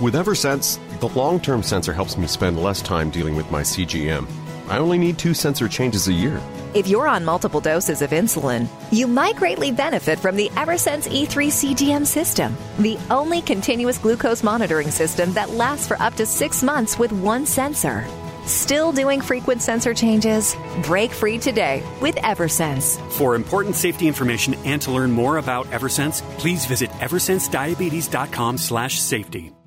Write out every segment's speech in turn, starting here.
With Eversense, the long term sensor helps me spend less time dealing with my CGM. I only need two sensor changes a year. If you're on multiple doses of insulin, you might greatly benefit from the Eversense E3 CGM system, the only continuous glucose monitoring system that lasts for up to six months with one sensor. Still doing frequent sensor changes? Break free today with Eversense. For important safety information and to learn more about Eversense, please visit eversensediabetes.com/safety.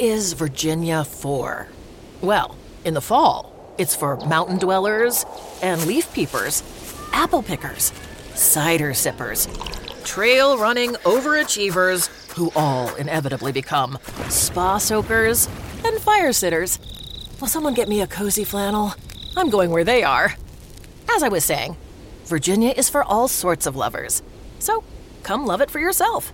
is Virginia for? Well, in the fall, it's for mountain dwellers and leaf peepers, apple pickers, cider sippers, trail running overachievers who all inevitably become spa soakers and fire sitters. Will someone get me a cozy flannel? I'm going where they are. As I was saying, Virginia is for all sorts of lovers. So come love it for yourself.